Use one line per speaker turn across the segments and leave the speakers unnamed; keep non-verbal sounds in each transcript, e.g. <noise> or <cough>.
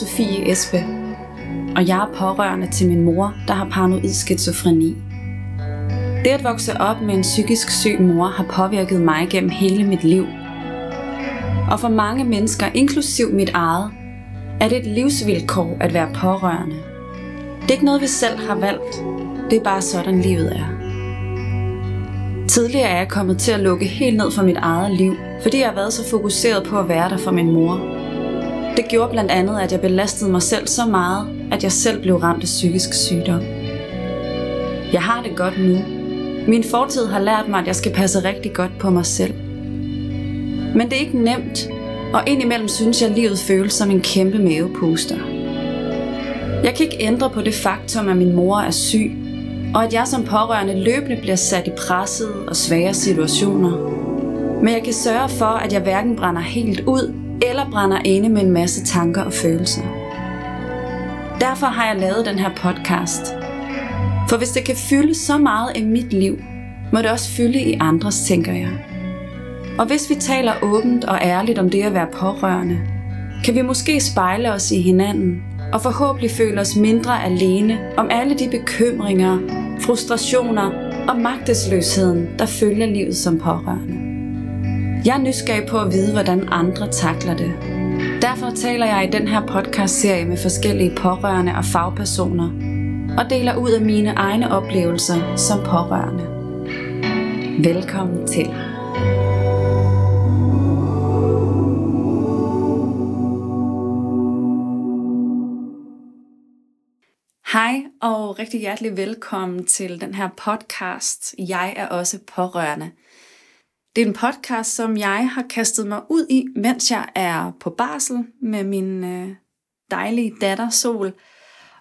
Sofie Espe, og jeg er pårørende til min mor, der har paranoid skizofreni. Det at vokse op med en psykisk syg mor har påvirket mig gennem hele mit liv. Og for mange mennesker, inklusiv mit eget, er det et livsvilkår at være pårørende. Det er ikke noget, vi selv har valgt. Det er bare sådan, livet er. Tidligere er jeg kommet til at lukke helt ned for mit eget liv, fordi jeg har været så fokuseret på at være der for min mor. Det gjorde blandt andet, at jeg belastede mig selv så meget, at jeg selv blev ramt af psykisk sygdom. Jeg har det godt nu. Min fortid har lært mig, at jeg skal passe rigtig godt på mig selv. Men det er ikke nemt, og indimellem synes jeg, at livet føles som en kæmpe mavepuster. Jeg kan ikke ændre på det faktum, at min mor er syg, og at jeg som pårørende løbende bliver sat i pressede og svære situationer. Men jeg kan sørge for, at jeg hverken brænder helt ud, eller brænder inde med en masse tanker og følelser. Derfor har jeg lavet den her podcast. For hvis det kan fylde så meget i mit liv, må det også fylde i andres, tænker jeg. Og hvis vi taler åbent og ærligt om det at være pårørende, kan vi måske spejle os i hinanden og forhåbentlig føle os mindre alene om alle de bekymringer, frustrationer og magtesløsheden, der følger livet som pårørende. Jeg er nysgerrig på at vide, hvordan andre takler det. Derfor taler jeg i den her podcast-serie med forskellige pårørende og fagpersoner, og deler ud af mine egne oplevelser som pårørende. Velkommen til. Hej og rigtig hjertelig velkommen til den her podcast. Jeg er også pårørende. Det er en podcast, som jeg har kastet mig ud i, mens jeg er på barsel med min øh, dejlige datter Sol,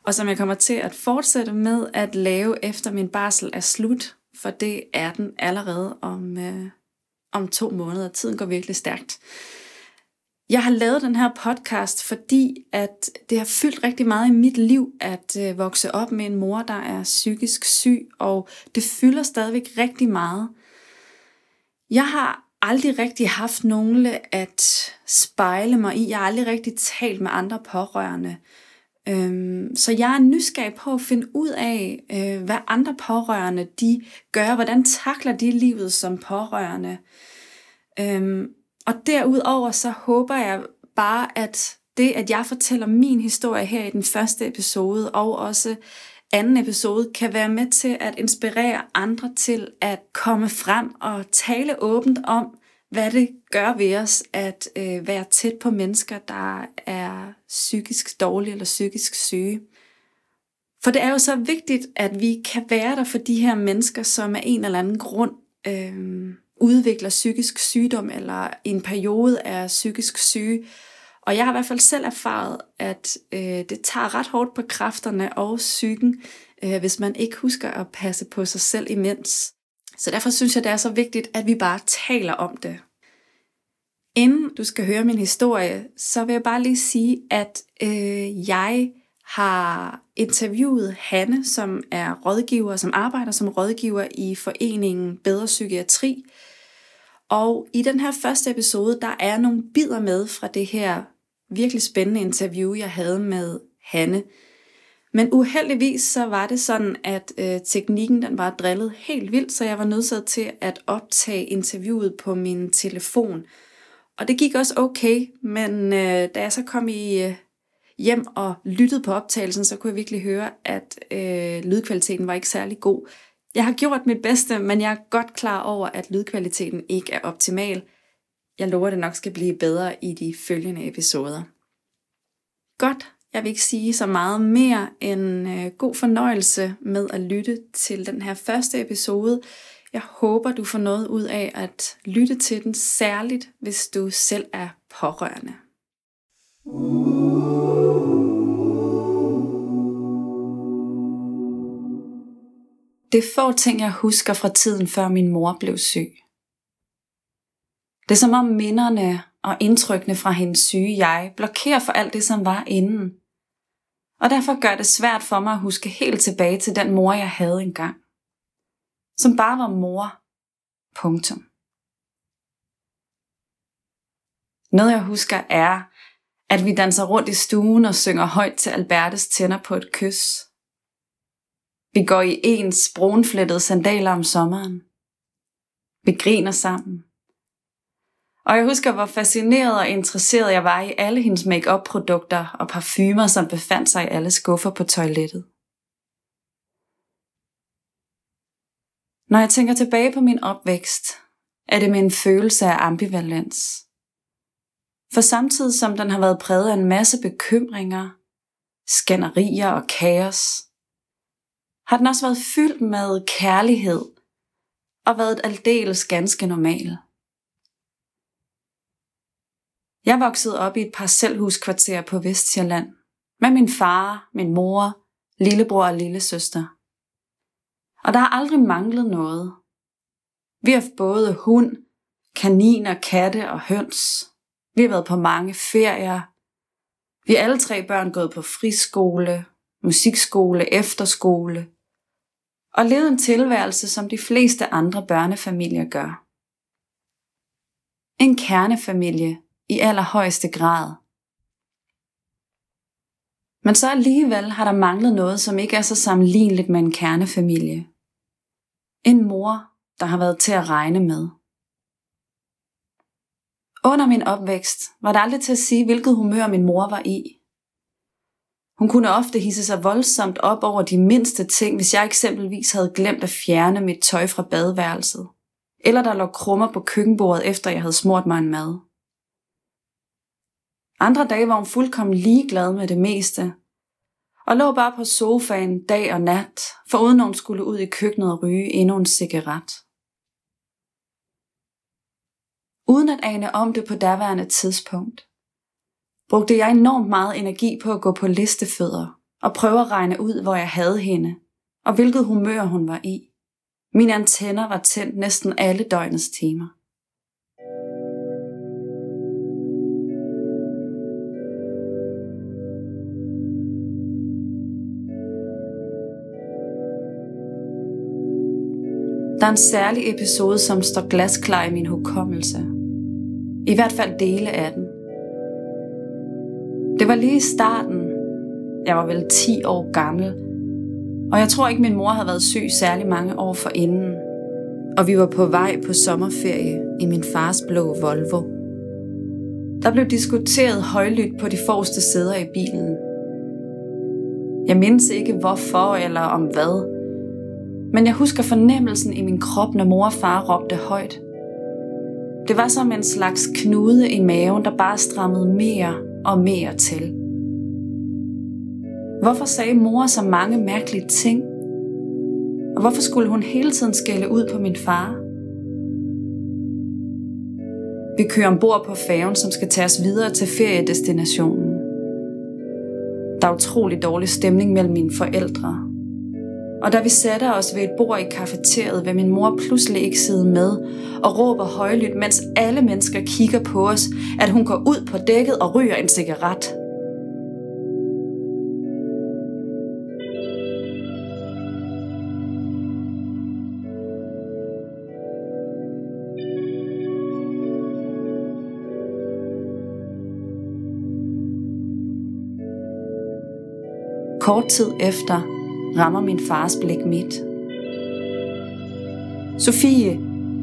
og som jeg kommer til at fortsætte med at lave efter min barsel er slut, for det er den allerede om, øh, om to måneder. Tiden går virkelig stærkt. Jeg har lavet den her podcast, fordi at det har fyldt rigtig meget i mit liv at øh, vokse op med en mor, der er psykisk syg, og det fylder stadigvæk rigtig meget. Jeg har aldrig rigtig haft nogen at spejle mig i. Jeg har aldrig rigtig talt med andre pårørende. Øhm, så jeg er nysgerrig på at finde ud af, øh, hvad andre pårørende de gør. Hvordan takler de livet som pårørende? Øhm, og derudover så håber jeg bare, at det, at jeg fortæller min historie her i den første episode, og også anden episode, kan være med til at inspirere andre til at komme frem og tale åbent om, hvad det gør ved os at øh, være tæt på mennesker, der er psykisk dårlige eller psykisk syge. For det er jo så vigtigt, at vi kan være der for de her mennesker, som af en eller anden grund øh, udvikler psykisk sygdom eller en periode er psykisk syge. Og jeg har i hvert fald selv erfaret, at øh, det tager ret hårdt på kræfterne og psyken, øh, hvis man ikke husker at passe på sig selv imens. Så derfor synes jeg, det er så vigtigt, at vi bare taler om det. Inden du skal høre min historie, så vil jeg bare lige sige, at øh, jeg har interviewet Hanne, som er rådgiver, som arbejder som rådgiver i foreningen Bedre Psykiatri. Og i den her første episode, der er nogle bidder med fra det her virkelig spændende interview, jeg havde med Hanne. Men uheldigvis så var det sådan, at øh, teknikken den var drillet helt vildt, så jeg var nødsaget til at optage interviewet på min telefon. Og det gik også okay, men øh, da jeg så kom i øh, hjem og lyttede på optagelsen, så kunne jeg virkelig høre, at øh, lydkvaliteten var ikke særlig god. Jeg har gjort mit bedste, men jeg er godt klar over, at lydkvaliteten ikke er optimal. Jeg lover, at det nok skal blive bedre i de følgende episoder. Godt, jeg vil ikke sige så meget mere end øh, god fornøjelse med at lytte til den her første episode. Jeg håber, du får noget ud af at lytte til den, særligt hvis du selv er pårørende. Det er få ting, jeg husker fra tiden, før min mor blev syg. Det er som om minderne og indtrykkene fra hendes syge jeg blokerer for alt det, som var inden. Og derfor gør det svært for mig at huske helt tilbage til den mor, jeg havde engang. Som bare var mor. Punktum. Noget jeg husker er, At vi danser rundt i stuen og synger højt til Albertes tænder på et kys. Vi går i ens brunflettede sandaler om sommeren. Vi griner sammen. Og jeg husker, hvor fascineret og interesseret jeg var i alle hendes make produkter og parfumer, som befandt sig i alle skuffer på toilettet. Når jeg tænker tilbage på min opvækst, er det med en følelse af ambivalens. For samtidig som den har været præget af en masse bekymringer, skænderier og kaos, har den også været fyldt med kærlighed og været aldeles ganske normal. Jeg voksede op i et parcelhuskvarter på Vestjylland med min far, min mor, lillebror og lillesøster. Og der har aldrig manglet noget. Vi har både hund, kaniner, katte og høns. Vi har været på mange ferier. Vi er alle tre børn gået på friskole, musikskole, efterskole. Og levet en tilværelse, som de fleste andre børnefamilier gør. En kernefamilie i allerhøjeste grad. Men så alligevel har der manglet noget, som ikke er så sammenligneligt med en kernefamilie. En mor, der har været til at regne med. Under min opvækst var det aldrig til at sige, hvilket humør min mor var i. Hun kunne ofte hisse sig voldsomt op over de mindste ting, hvis jeg eksempelvis havde glemt at fjerne mit tøj fra badeværelset. Eller der lå krummer på køkkenbordet, efter jeg havde smurt mig en mad. Andre dage var hun fuldkommen ligeglad med det meste, og lå bare på sofaen dag og nat, for uden hun skulle ud i køkkenet og ryge endnu en cigaret. Uden at ane om det på daværende tidspunkt, brugte jeg enormt meget energi på at gå på listefødder og prøve at regne ud, hvor jeg havde hende, og hvilket humør hun var i. Mine antenner var tændt næsten alle døgnets timer. Der er en særlig episode, som står glasklar i min hukommelse. I hvert fald dele af den. Det var lige i starten. Jeg var vel 10 år gammel. Og jeg tror ikke, min mor havde været syg særlig mange år for inden. Og vi var på vej på sommerferie i min fars blå Volvo. Der blev diskuteret højlydt på de forreste sæder i bilen. Jeg mindes ikke hvorfor eller om hvad, men jeg husker fornemmelsen i min krop, når mor og far råbte højt. Det var som en slags knude i maven, der bare strammede mere og mere til. Hvorfor sagde mor så mange mærkelige ting? Og hvorfor skulle hun hele tiden skælde ud på min far? Vi kører ombord på færgen, som skal tage os videre til feriedestinationen. Der er utrolig dårlig stemning mellem mine forældre, og da vi sætter os ved et bord i kafeteriet, vil min mor pludselig ikke sidde med og råber højlydt, mens alle mennesker kigger på os, at hun går ud på dækket og ryger en cigaret. Kort tid efter rammer min fars blik mit. Sofie,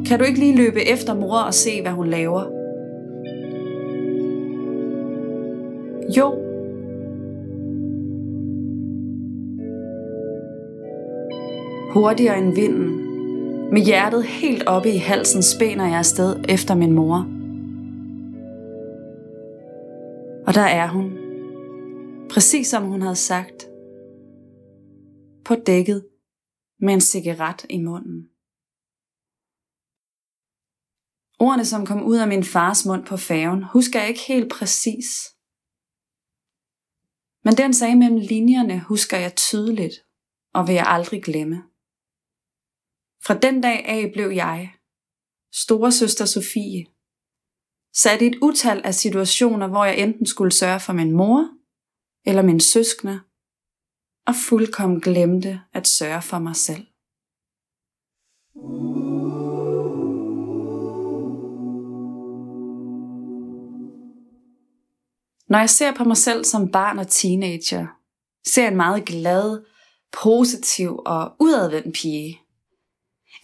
kan du ikke lige løbe efter mor og se, hvad hun laver? Jo. Hurtigere end vinden. Med hjertet helt oppe i halsen spænder jeg afsted efter min mor. Og der er hun. Præcis som hun havde sagt på dækket med en cigaret i munden. Ordene, som kom ud af min fars mund på færgen, husker jeg ikke helt præcis. Men den sag mellem linjerne husker jeg tydeligt, og vil jeg aldrig glemme. Fra den dag af blev jeg, store søster Sofie, sat i et utal af situationer, hvor jeg enten skulle sørge for min mor, eller min søskende, og fuldkommen glemte at sørge for mig selv. Når jeg ser på mig selv som barn og teenager, ser jeg en meget glad, positiv og udadvendt pige.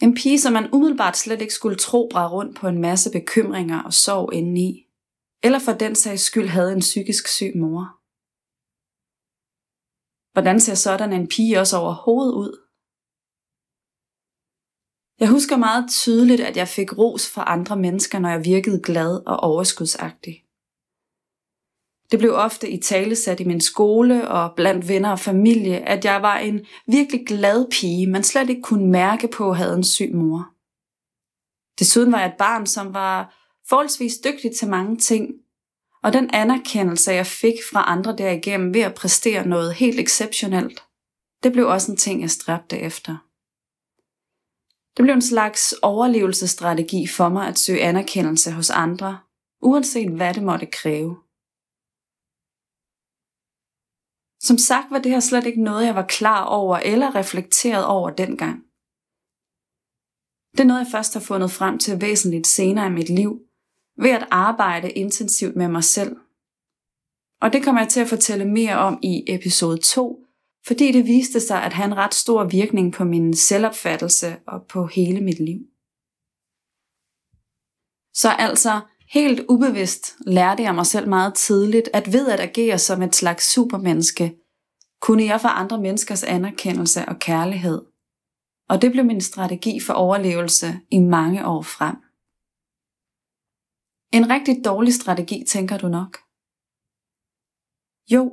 En pige, som man umiddelbart slet ikke skulle tro bræd rundt på en masse bekymringer og sorg indeni. Eller for den sags skyld havde en psykisk syg mor. Hvordan ser sådan en pige også overhovedet ud? Jeg husker meget tydeligt, at jeg fik ros fra andre mennesker, når jeg virkede glad og overskudsagtig. Det blev ofte i talesat i min skole og blandt venner og familie, at jeg var en virkelig glad pige, man slet ikke kunne mærke på havde en syg mor. Desuden var jeg et barn, som var forholdsvis dygtig til mange ting, og den anerkendelse, jeg fik fra andre derigennem ved at præstere noget helt exceptionelt, det blev også en ting, jeg stræbte efter. Det blev en slags overlevelsesstrategi for mig at søge anerkendelse hos andre, uanset hvad det måtte kræve. Som sagt var det her slet ikke noget, jeg var klar over eller reflekteret over dengang. Det er noget, jeg først har fundet frem til væsentligt senere i mit liv, ved at arbejde intensivt med mig selv. Og det kommer jeg til at fortælle mere om i episode 2, fordi det viste sig at have en ret stor virkning på min selvopfattelse og på hele mit liv. Så altså, helt ubevidst lærte jeg mig selv meget tidligt, at ved at agere som et slags supermenneske, kunne jeg få andre menneskers anerkendelse og kærlighed. Og det blev min strategi for overlevelse i mange år frem. En rigtig dårlig strategi, tænker du nok. Jo,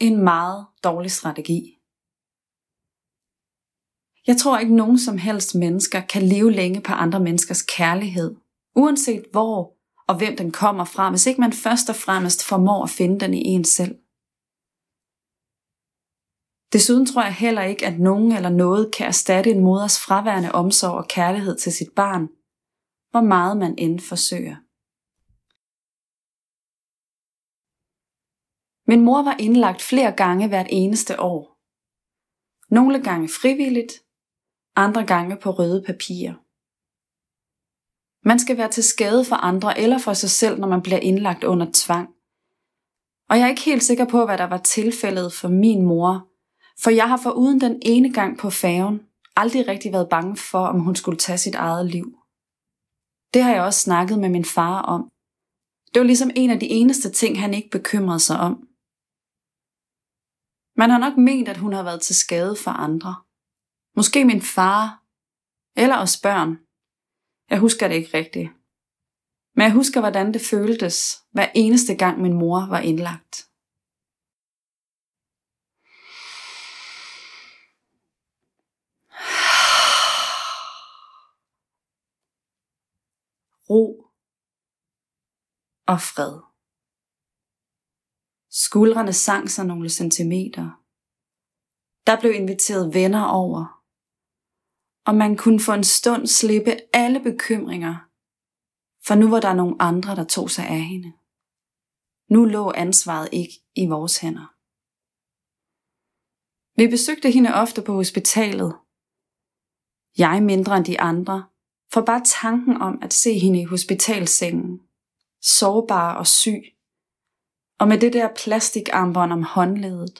en meget dårlig strategi. Jeg tror ikke nogen som helst mennesker kan leve længe på andre menneskers kærlighed, uanset hvor og hvem den kommer fra, hvis ikke man først og fremmest formår at finde den i en selv. Desuden tror jeg heller ikke, at nogen eller noget kan erstatte en moders fraværende omsorg og kærlighed til sit barn, hvor meget man end forsøger. Min mor var indlagt flere gange hvert eneste år. Nogle gange frivilligt, andre gange på røde papirer. Man skal være til skade for andre eller for sig selv, når man bliver indlagt under tvang. Og jeg er ikke helt sikker på, hvad der var tilfældet for min mor, for jeg har foruden den ene gang på færgen aldrig rigtig været bange for, om hun skulle tage sit eget liv. Det har jeg også snakket med min far om. Det var ligesom en af de eneste ting, han ikke bekymrede sig om. Man har nok ment, at hun har været til skade for andre. Måske min far, eller os børn. Jeg husker det ikke rigtigt. Men jeg husker, hvordan det føltes, hver eneste gang min mor var indlagt. <sighs> Ro og fred. Skuldrene sank sig nogle centimeter. Der blev inviteret venner over. Og man kunne for en stund slippe alle bekymringer, for nu var der nogle andre, der tog sig af hende. Nu lå ansvaret ikke i vores hænder. Vi besøgte hende ofte på hospitalet. Jeg mindre end de andre, for bare tanken om at se hende i hospitalsengen, sårbar og syg, og med det der plastikarmbånd om håndledet,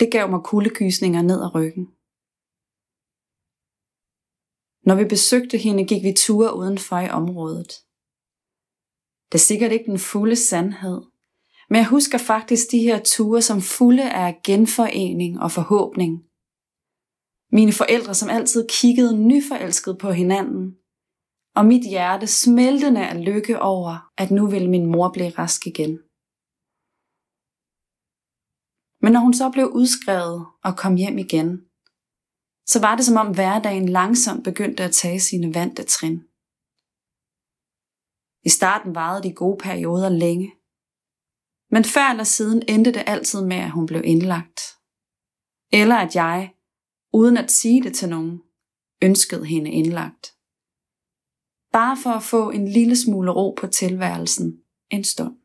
det gav mig kuldegysninger ned ad ryggen. Når vi besøgte hende, gik vi ture udenfor i området. Det er sikkert ikke den fulde sandhed, men jeg husker faktisk de her ture som fulde af genforening og forhåbning. Mine forældre, som altid kiggede nyforelsket på hinanden, og mit hjerte smeltende af lykke over, at nu ville min mor blive rask igen. Men når hun så blev udskrevet og kom hjem igen, så var det som om hverdagen langsomt begyndte at tage sine vante trin. I starten varede de gode perioder længe, men før eller siden endte det altid med, at hun blev indlagt. Eller at jeg, uden at sige det til nogen, ønskede hende indlagt. Bare for at få en lille smule ro på tilværelsen en stund.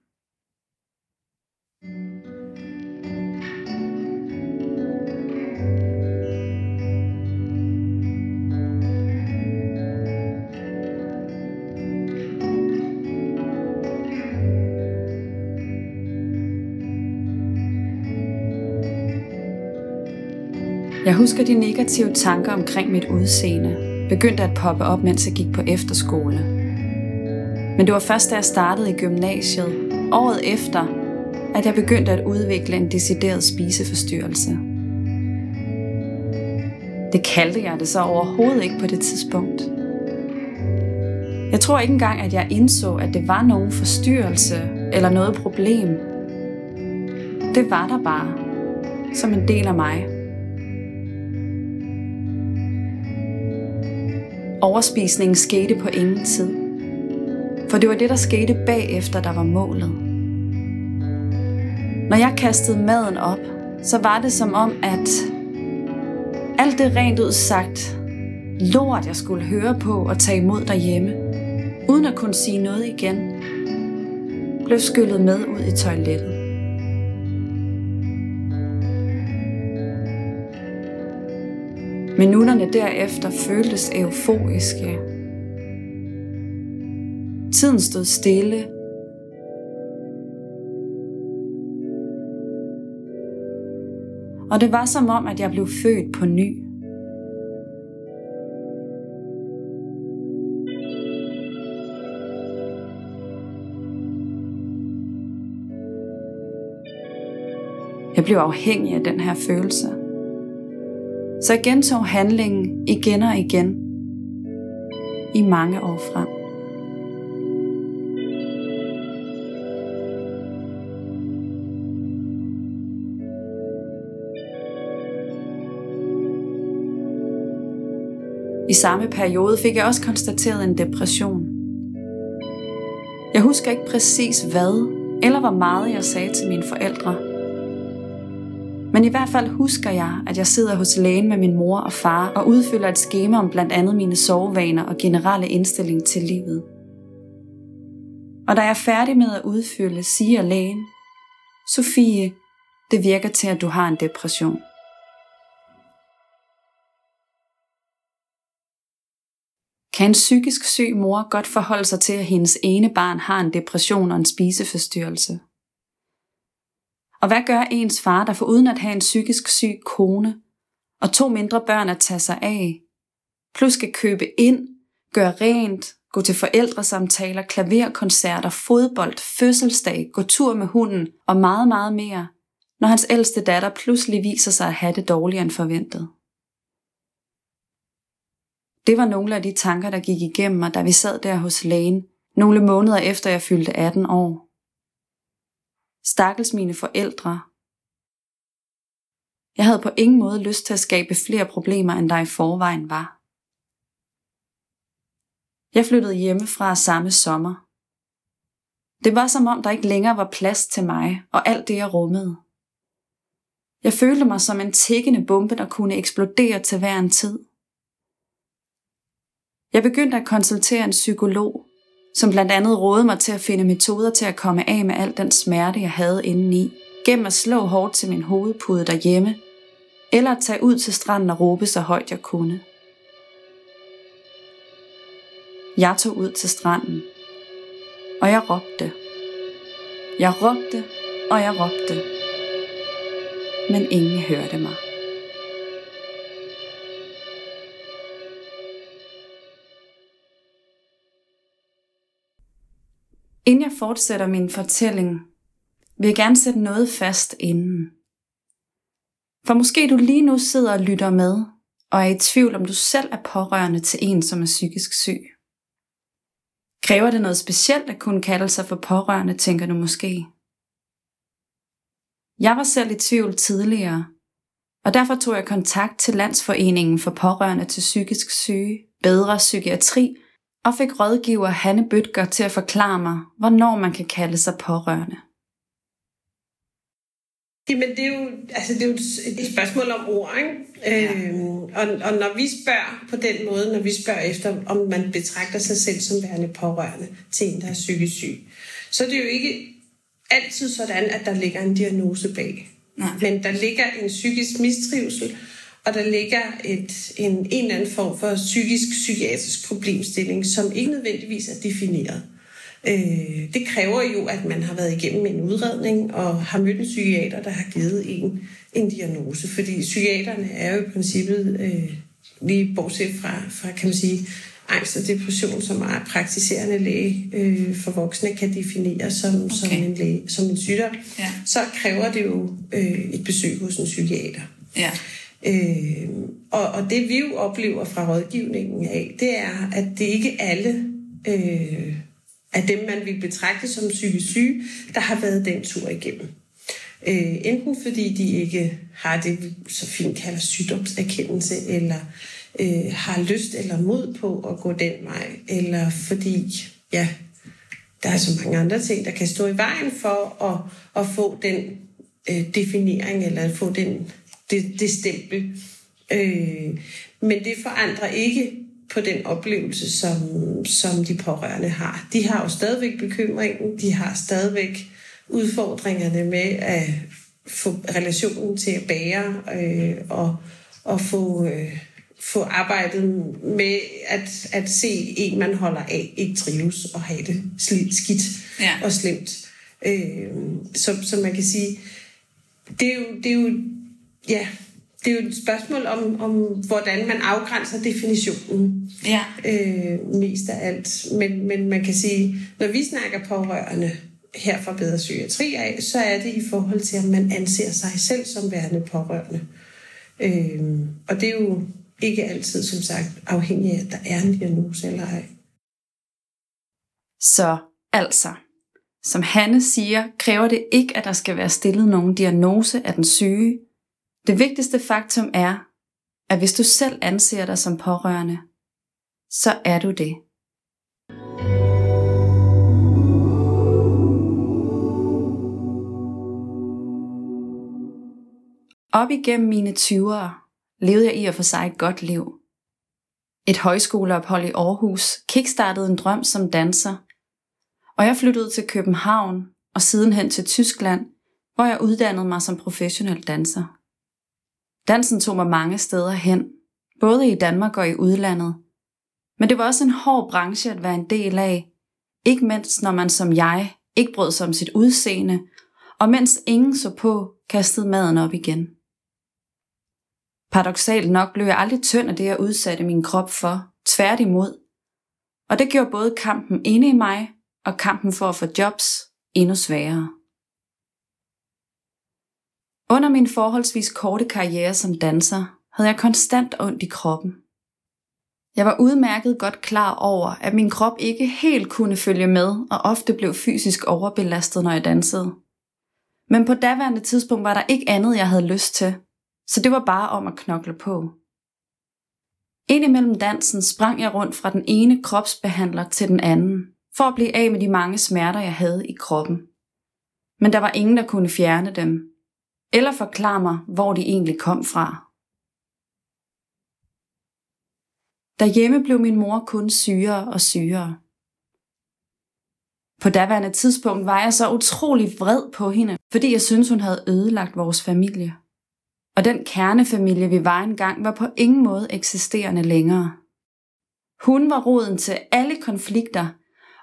Jeg husker de negative tanker omkring mit udseende. Begyndte at poppe op, mens jeg gik på efterskole. Men det var først, da jeg startede i gymnasiet, året efter, at jeg begyndte at udvikle en decideret spiseforstyrrelse. Det kaldte jeg det så overhovedet ikke på det tidspunkt. Jeg tror ikke engang, at jeg indså, at det var nogen forstyrrelse eller noget problem. Det var der bare, som en del af mig. Overspisningen skete på ingen tid. For det var det, der skete bagefter, der var målet. Når jeg kastede maden op, så var det som om, at alt det rent ud sagt lort, jeg skulle høre på og tage imod derhjemme, uden at kunne sige noget igen, blev skyllet med ud i toilettet. Minutterne derefter føltes euforiske. Tiden stod stille. Og det var som om, at jeg blev født på ny. Jeg blev afhængig af den her følelse. Så gentog handlingen igen og igen i mange år frem. I samme periode fik jeg også konstateret en depression. Jeg husker ikke præcis hvad eller hvor meget jeg sagde til mine forældre, men i hvert fald husker jeg, at jeg sidder hos lægen med min mor og far og udfylder et skema om blandt andet mine sovevaner og generelle indstilling til livet. Og da jeg er færdig med at udfylde, siger lægen, Sofie, det virker til, at du har en depression. Kan en psykisk syg mor godt forholde sig til, at hendes ene barn har en depression og en spiseforstyrrelse? Og hvad gør ens far, der for uden at have en psykisk syg kone og to mindre børn at tage sig af, plus skal købe ind, gøre rent, gå til forældresamtaler, klaverkoncerter, fodbold, fødselsdag, gå tur med hunden og meget, meget mere, når hans ældste datter pludselig viser sig at have det dårligere end forventet. Det var nogle af de tanker, der gik igennem mig, da vi sad der hos lægen, nogle måneder efter jeg fyldte 18 år. Stakkels mine forældre. Jeg havde på ingen måde lyst til at skabe flere problemer, end der i forvejen var. Jeg flyttede hjemmefra samme sommer. Det var som om, der ikke længere var plads til mig og alt det, jeg rummede. Jeg følte mig som en tækkende bombe, der kunne eksplodere til hver en tid. Jeg begyndte at konsultere en psykolog, som blandt andet rådede mig til at finde metoder til at komme af med al den smerte, jeg havde indeni, gennem at slå hårdt til min hovedpude derhjemme, eller at tage ud til stranden og råbe så højt jeg kunne. Jeg tog ud til stranden, og jeg råbte. Jeg råbte, og jeg råbte, men ingen hørte mig. Inden jeg fortsætter min fortælling, vil jeg gerne sætte noget fast inden. For måske du lige nu sidder og lytter med, og er i tvivl om du selv er pårørende til en, som er psykisk syg. Kræver det noget specielt at kunne kalde sig for pårørende, tænker du måske. Jeg var selv i tvivl tidligere, og derfor tog jeg kontakt til Landsforeningen for Pårørende til Psykisk Syge, Bedre Psykiatri og fik rådgiver Hanne Bøtger til at forklare mig, hvornår man kan kalde sig pårørende.
Jamen, det er jo, altså, det er jo et spørgsmål om ord, ikke? Ja. Øhm, og, og når vi spørger på den måde, når vi spørger efter, om man betragter sig selv som værende pårørende til en, der er psykisk syg, så er det jo ikke altid sådan, at der ligger en diagnose bag. Nej. Men der ligger en psykisk mistrivsel, og der ligger et, en, en eller anden form for psykisk-psykiatrisk problemstilling, som ikke nødvendigvis er defineret. Øh, det kræver jo, at man har været igennem en udredning og har mødt en psykiater, der har givet en en diagnose. Fordi psykiaterne er jo i princippet, øh, lige bortset fra, fra, kan man sige, angst og depression, som er praktiserende læge øh, for voksne, kan definere som, okay. som, en, læge, som en sygdom, ja. så kræver det jo øh, et besøg hos en psykiater. Ja. Øh, og, og det vi jo oplever fra rådgivningen af, det er, at det ikke alle øh, af dem, man vil betragte som psykisk syge, der har været den tur igennem. Øh, enten fordi de ikke har det, vi så fint kalder sygdomserkendelse, eller øh, har lyst eller mod på at gå den vej, eller fordi, ja, der er så mange andre ting, der kan stå i vejen for at, at få den øh, definering, eller at få den, det, det stempel. Øh, men det forandrer ikke på den oplevelse, som, som de pårørende har. De har jo stadigvæk bekymringen, de har stadigvæk udfordringerne med at få relationen til at bære øh, og, og få, øh, få arbejdet med at, at se en, man holder af, ikke trives og have det skidt ja. og slemt. Øh, så, så man kan sige, det er jo, det er jo ja, det er jo et spørgsmål om, om hvordan man afgrænser definitionen ja. øh, mest af alt. Men, men man kan sige, når vi snakker pårørende, her fra Bedre Psykiatri af, så er det i forhold til, at man anser sig selv som værende pårørende. Øhm, og det er jo ikke altid, som sagt, afhængig af, at der er en diagnose eller ej.
Så altså, som Hanne siger, kræver det ikke, at der skal være stillet nogen diagnose af den syge. Det vigtigste faktum er, at hvis du selv anser dig som pårørende, så er du det. Op igennem mine 20'ere levede jeg i at få sig et godt liv. Et højskoleophold i Aarhus kickstartede en drøm som danser, og jeg flyttede til København og sidenhen til Tyskland, hvor jeg uddannede mig som professionel danser. Dansen tog mig mange steder hen, både i Danmark og i udlandet. Men det var også en hård branche at være en del af, ikke mindst når man som jeg ikke brød sig om sit udseende, og mens ingen så på, kastede maden op igen. Paradoxalt nok blev jeg aldrig tynd af det, jeg udsatte min krop for, tværtimod. Og det gjorde både kampen inde i mig og kampen for at få jobs endnu sværere. Under min forholdsvis korte karriere som danser havde jeg konstant ondt i kroppen. Jeg var udmærket godt klar over, at min krop ikke helt kunne følge med og ofte blev fysisk overbelastet, når jeg dansede. Men på daværende tidspunkt var der ikke andet, jeg havde lyst til, så det var bare om at knokle på. Indimellem dansen sprang jeg rundt fra den ene kropsbehandler til den anden, for at blive af med de mange smerter, jeg havde i kroppen. Men der var ingen, der kunne fjerne dem, eller forklare mig, hvor de egentlig kom fra. Derhjemme blev min mor kun sygere og sygere. På daværende tidspunkt var jeg så utrolig vred på hende, fordi jeg syntes, hun havde ødelagt vores familie og den kernefamilie, vi var engang, var på ingen måde eksisterende længere. Hun var roden til alle konflikter,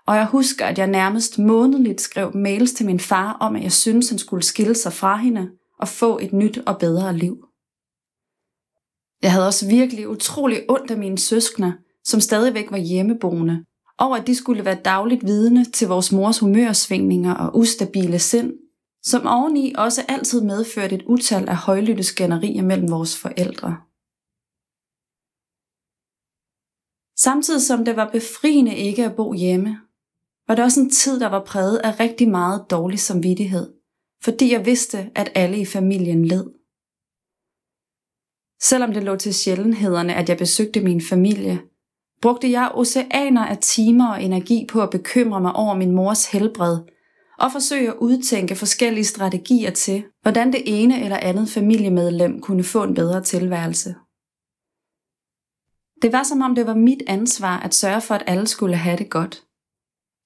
og jeg husker, at jeg nærmest månedligt skrev mails til min far om, at jeg syntes, han skulle skille sig fra hende og få et nyt og bedre liv. Jeg havde også virkelig utrolig ondt af mine søskende, som stadigvæk var hjemmeboende, over at de skulle være dagligt vidne til vores mors humørsvingninger og ustabile sind, som oveni også altid medførte et utal af højlytte skænderier mellem vores forældre. Samtidig som det var befriende ikke at bo hjemme, var det også en tid, der var præget af rigtig meget dårlig samvittighed, fordi jeg vidste, at alle i familien led. Selvom det lå til sjældenhederne, at jeg besøgte min familie, brugte jeg oceaner af timer og energi på at bekymre mig over min mors helbred og forsøge at udtænke forskellige strategier til, hvordan det ene eller andet familiemedlem kunne få en bedre tilværelse. Det var som om det var mit ansvar at sørge for, at alle skulle have det godt.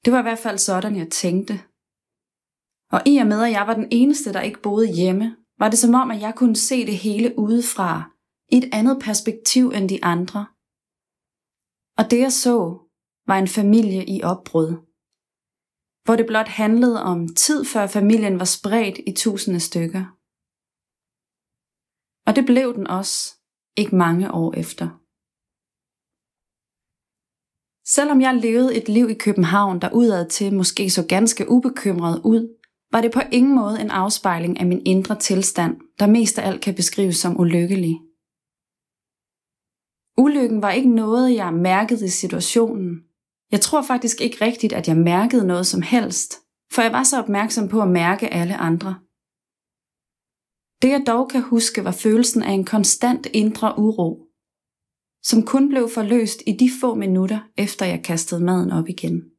Det var i hvert fald sådan, jeg tænkte. Og i og med, at jeg var den eneste, der ikke boede hjemme, var det som om, at jeg kunne se det hele udefra, i et andet perspektiv end de andre. Og det jeg så, var en familie i opbrud. hvor det blot handlede om tid før familien var spredt i tusinde stykker. Og det blev den også, ikke mange år efter. Selvom jeg levede et liv i København, der udad til måske så ganske ubekymret ud, var det på ingen måde en afspejling af min indre tilstand, der mest af alt kan beskrives som ulykkelig. Ulykken var ikke noget, jeg mærkede i situationen. Jeg tror faktisk ikke rigtigt, at jeg mærkede noget som helst, for jeg var så opmærksom på at mærke alle andre. Det jeg dog kan huske var følelsen af en konstant indre uro, som kun blev forløst i de få minutter, efter jeg kastede maden op igen.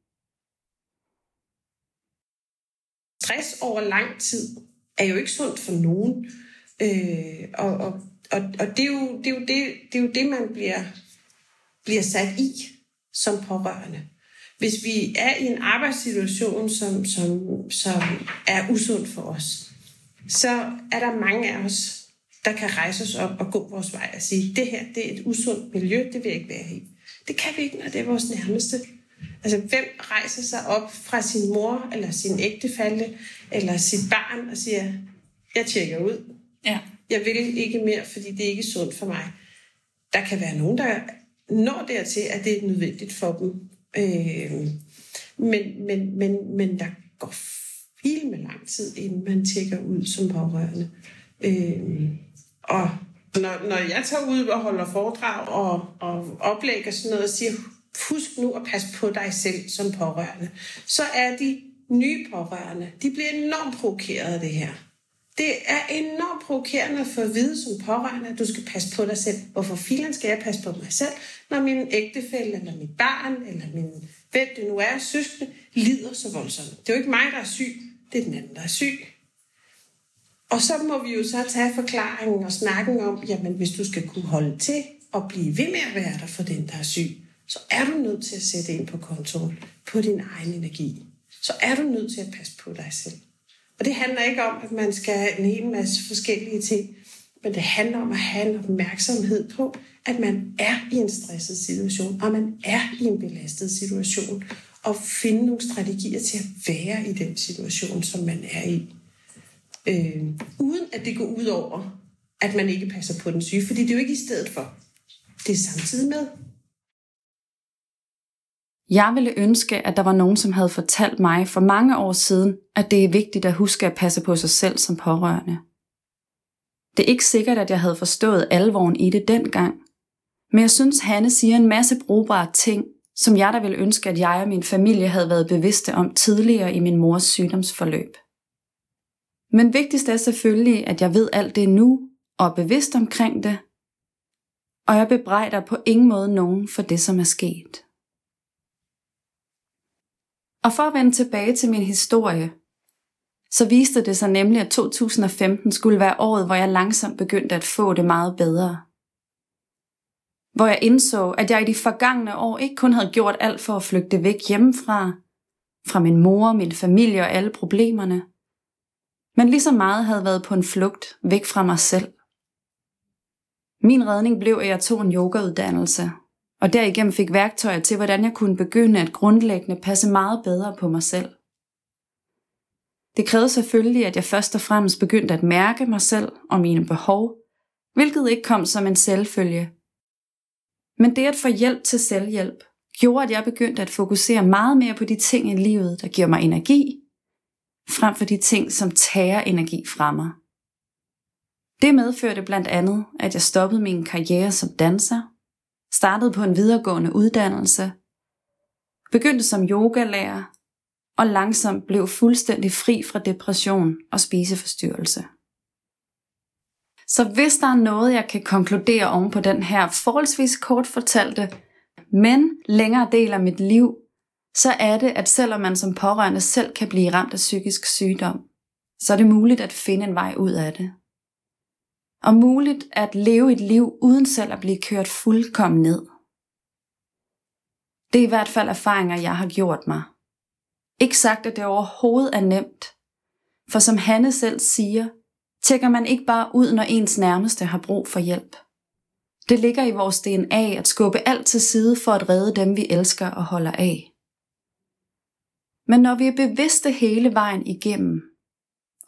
Stress over lang tid er jo ikke sundt for nogen. Øh, og, og, og, og det, er jo, det, er jo det, det er jo det, man bliver, bliver sat i som pårørende. Hvis vi er i en arbejdssituation, som, som, som er usund for os, så er der mange af os, der kan rejse os op og gå vores vej og sige, det her det er et usundt miljø, det vil jeg ikke være i. Det kan vi ikke, når det er vores nærmeste. Altså, hvem rejser sig op fra sin mor, eller sin ægtefælle, eller sit barn og siger, jeg tjekker ud. Ja. Jeg vil ikke mere, fordi det er ikke sundt for mig. Der kan være nogen, der når dertil, at det er nødvendigt for dem. Øh, men, men, men, men der går helt med lang tid, inden man tjekker ud som pårørende. Øh, og når, når jeg tager ud og holder foredrag og, og oplæg og sådan noget, og siger, husk nu at passe på dig selv som pårørende, så er de nye pårørende, de bliver enormt provokeret af det her. Det er enormt provokerende for at vide som pårørende, at du skal passe på dig selv. Hvorfor filen skal jeg passe på mig selv, når min ægtefælle, eller mit barn, eller min ven, det nu er, søskende, lider så voldsomt. Det er jo ikke mig, der er syg, det er den anden, der er syg. Og så må vi jo så tage forklaringen og snakken om, jamen hvis du skal kunne holde til og blive ved med at være der for den, der er syg, så er du nødt til at sætte ind på kontoen på din egen energi. Så er du nødt til at passe på dig selv. Og det handler ikke om, at man skal have en hel masse forskellige ting, men det handler om at have en opmærksomhed på, at man er i en stresset situation, og man er i en belastet situation, og finde nogle strategier til at være i den situation, som man er i øh, uden at det går ud over, at man ikke passer på den syge, fordi det er jo ikke i stedet for. Det er samtidig med.
Jeg ville ønske, at der var nogen, som havde fortalt mig for mange år siden, at det er vigtigt at huske at passe på sig selv som pårørende. Det er ikke sikkert, at jeg havde forstået alvoren i det dengang, men jeg synes, Hanne siger en masse brugbare ting, som jeg da ville ønske, at jeg og min familie havde været bevidste om tidligere i min mors sygdomsforløb. Men vigtigst er selvfølgelig, at jeg ved alt det nu, og er bevidst omkring det, og jeg bebrejder på ingen måde nogen for det, som er sket. Og for at vende tilbage til min historie, så viste det sig nemlig, at 2015 skulle være året, hvor jeg langsomt begyndte at få det meget bedre. Hvor jeg indså, at jeg i de forgangne år ikke kun havde gjort alt for at flygte væk hjemmefra, fra min mor, min familie og alle problemerne, men lige så meget havde været på en flugt væk fra mig selv. Min redning blev, at jeg tog en yogauddannelse, og derigennem fik værktøjer til, hvordan jeg kunne begynde at grundlæggende passe meget bedre på mig selv. Det krævede selvfølgelig, at jeg først og fremmest begyndte at mærke mig selv og mine behov, hvilket ikke kom som en selvfølge. Men det at få hjælp til selvhjælp gjorde, at jeg begyndte at fokusere meget mere på de ting i livet, der giver mig energi, frem for de ting, som tager energi fra mig. Det medførte blandt andet, at jeg stoppede min karriere som danser, startede på en videregående uddannelse, begyndte som yogalærer og langsomt blev fuldstændig fri fra depression og spiseforstyrrelse. Så hvis der er noget, jeg kan konkludere oven på den her forholdsvis kort fortalte, men længere del af mit liv, så er det, at selvom man som pårørende selv kan blive ramt af psykisk sygdom, så er det muligt at finde en vej ud af det. Og muligt at leve et liv uden selv at blive kørt fuldkommen ned. Det er i hvert fald erfaringer, jeg har gjort mig. Ikke sagt, at det overhovedet er nemt. For som Hanne selv siger, tjekker man ikke bare ud, når ens nærmeste har brug for hjælp. Det ligger i vores DNA at skubbe alt til side for at redde dem, vi elsker og holder af. Men når vi er bevidste hele vejen igennem,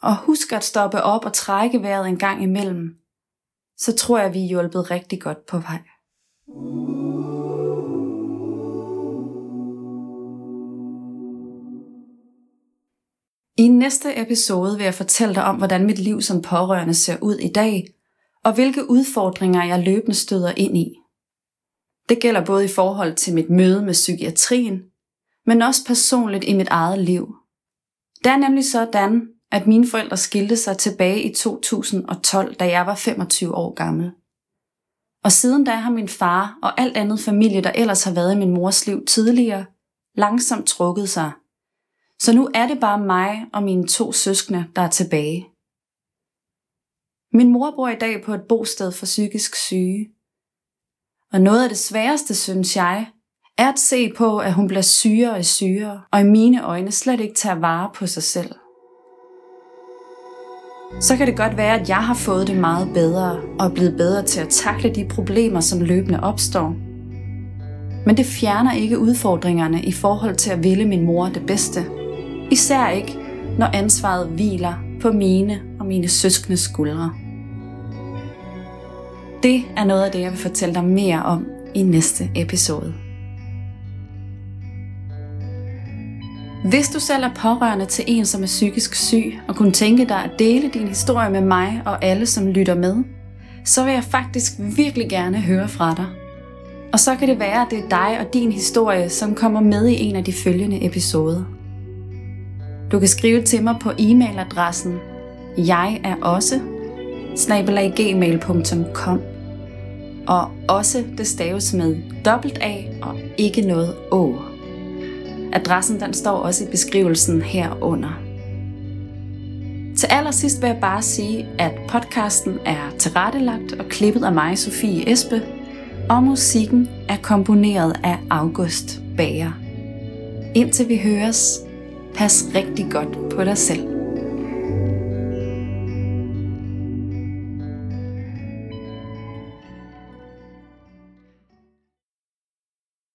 og husker at stoppe op og trække vejret en gang imellem, så tror jeg, vi er hjulpet rigtig godt på vej. I næste episode vil jeg fortælle dig om, hvordan mit liv som pårørende ser ud i dag, og hvilke udfordringer jeg løbende støder ind i. Det gælder både i forhold til mit møde med psykiatrien, men også personligt i mit eget liv. Det er nemlig sådan, at mine forældre skilte sig tilbage i 2012, da jeg var 25 år gammel. Og siden da har min far og alt andet familie, der ellers har været i min mors liv tidligere, langsomt trukket sig. Så nu er det bare mig og mine to søskende, der er tilbage. Min mor bor i dag på et bosted for psykisk syge. Og noget af det sværeste, synes jeg, er at se på, at hun bliver sygere og sygere, og i mine øjne slet ikke tager vare på sig selv. Så kan det godt være, at jeg har fået det meget bedre og er blevet bedre til at takle de problemer, som løbende opstår. Men det fjerner ikke udfordringerne i forhold til at ville min mor det bedste. Især ikke, når ansvaret hviler på mine og mine søskende skuldre. Det er noget af det, jeg vil fortælle dig mere om i næste episode. Hvis du selv er pårørende til en, som er psykisk syg, og kunne tænke dig at dele din historie med mig og alle, som lytter med, så vil jeg faktisk virkelig gerne høre fra dig. Og så kan det være, at det er dig og din historie, som kommer med i en af de følgende episoder. Du kan skrive til mig på e-mailadressen jeg er også snabelaggmail.com og også det staves med dobbelt A og ikke noget Å. Adressen den står også i beskrivelsen herunder. Til allersidst vil jeg bare sige, at podcasten er tilrettelagt og klippet af mig, Sofie Espe, og musikken er komponeret af August Bager. Indtil vi høres, pas rigtig godt på dig selv.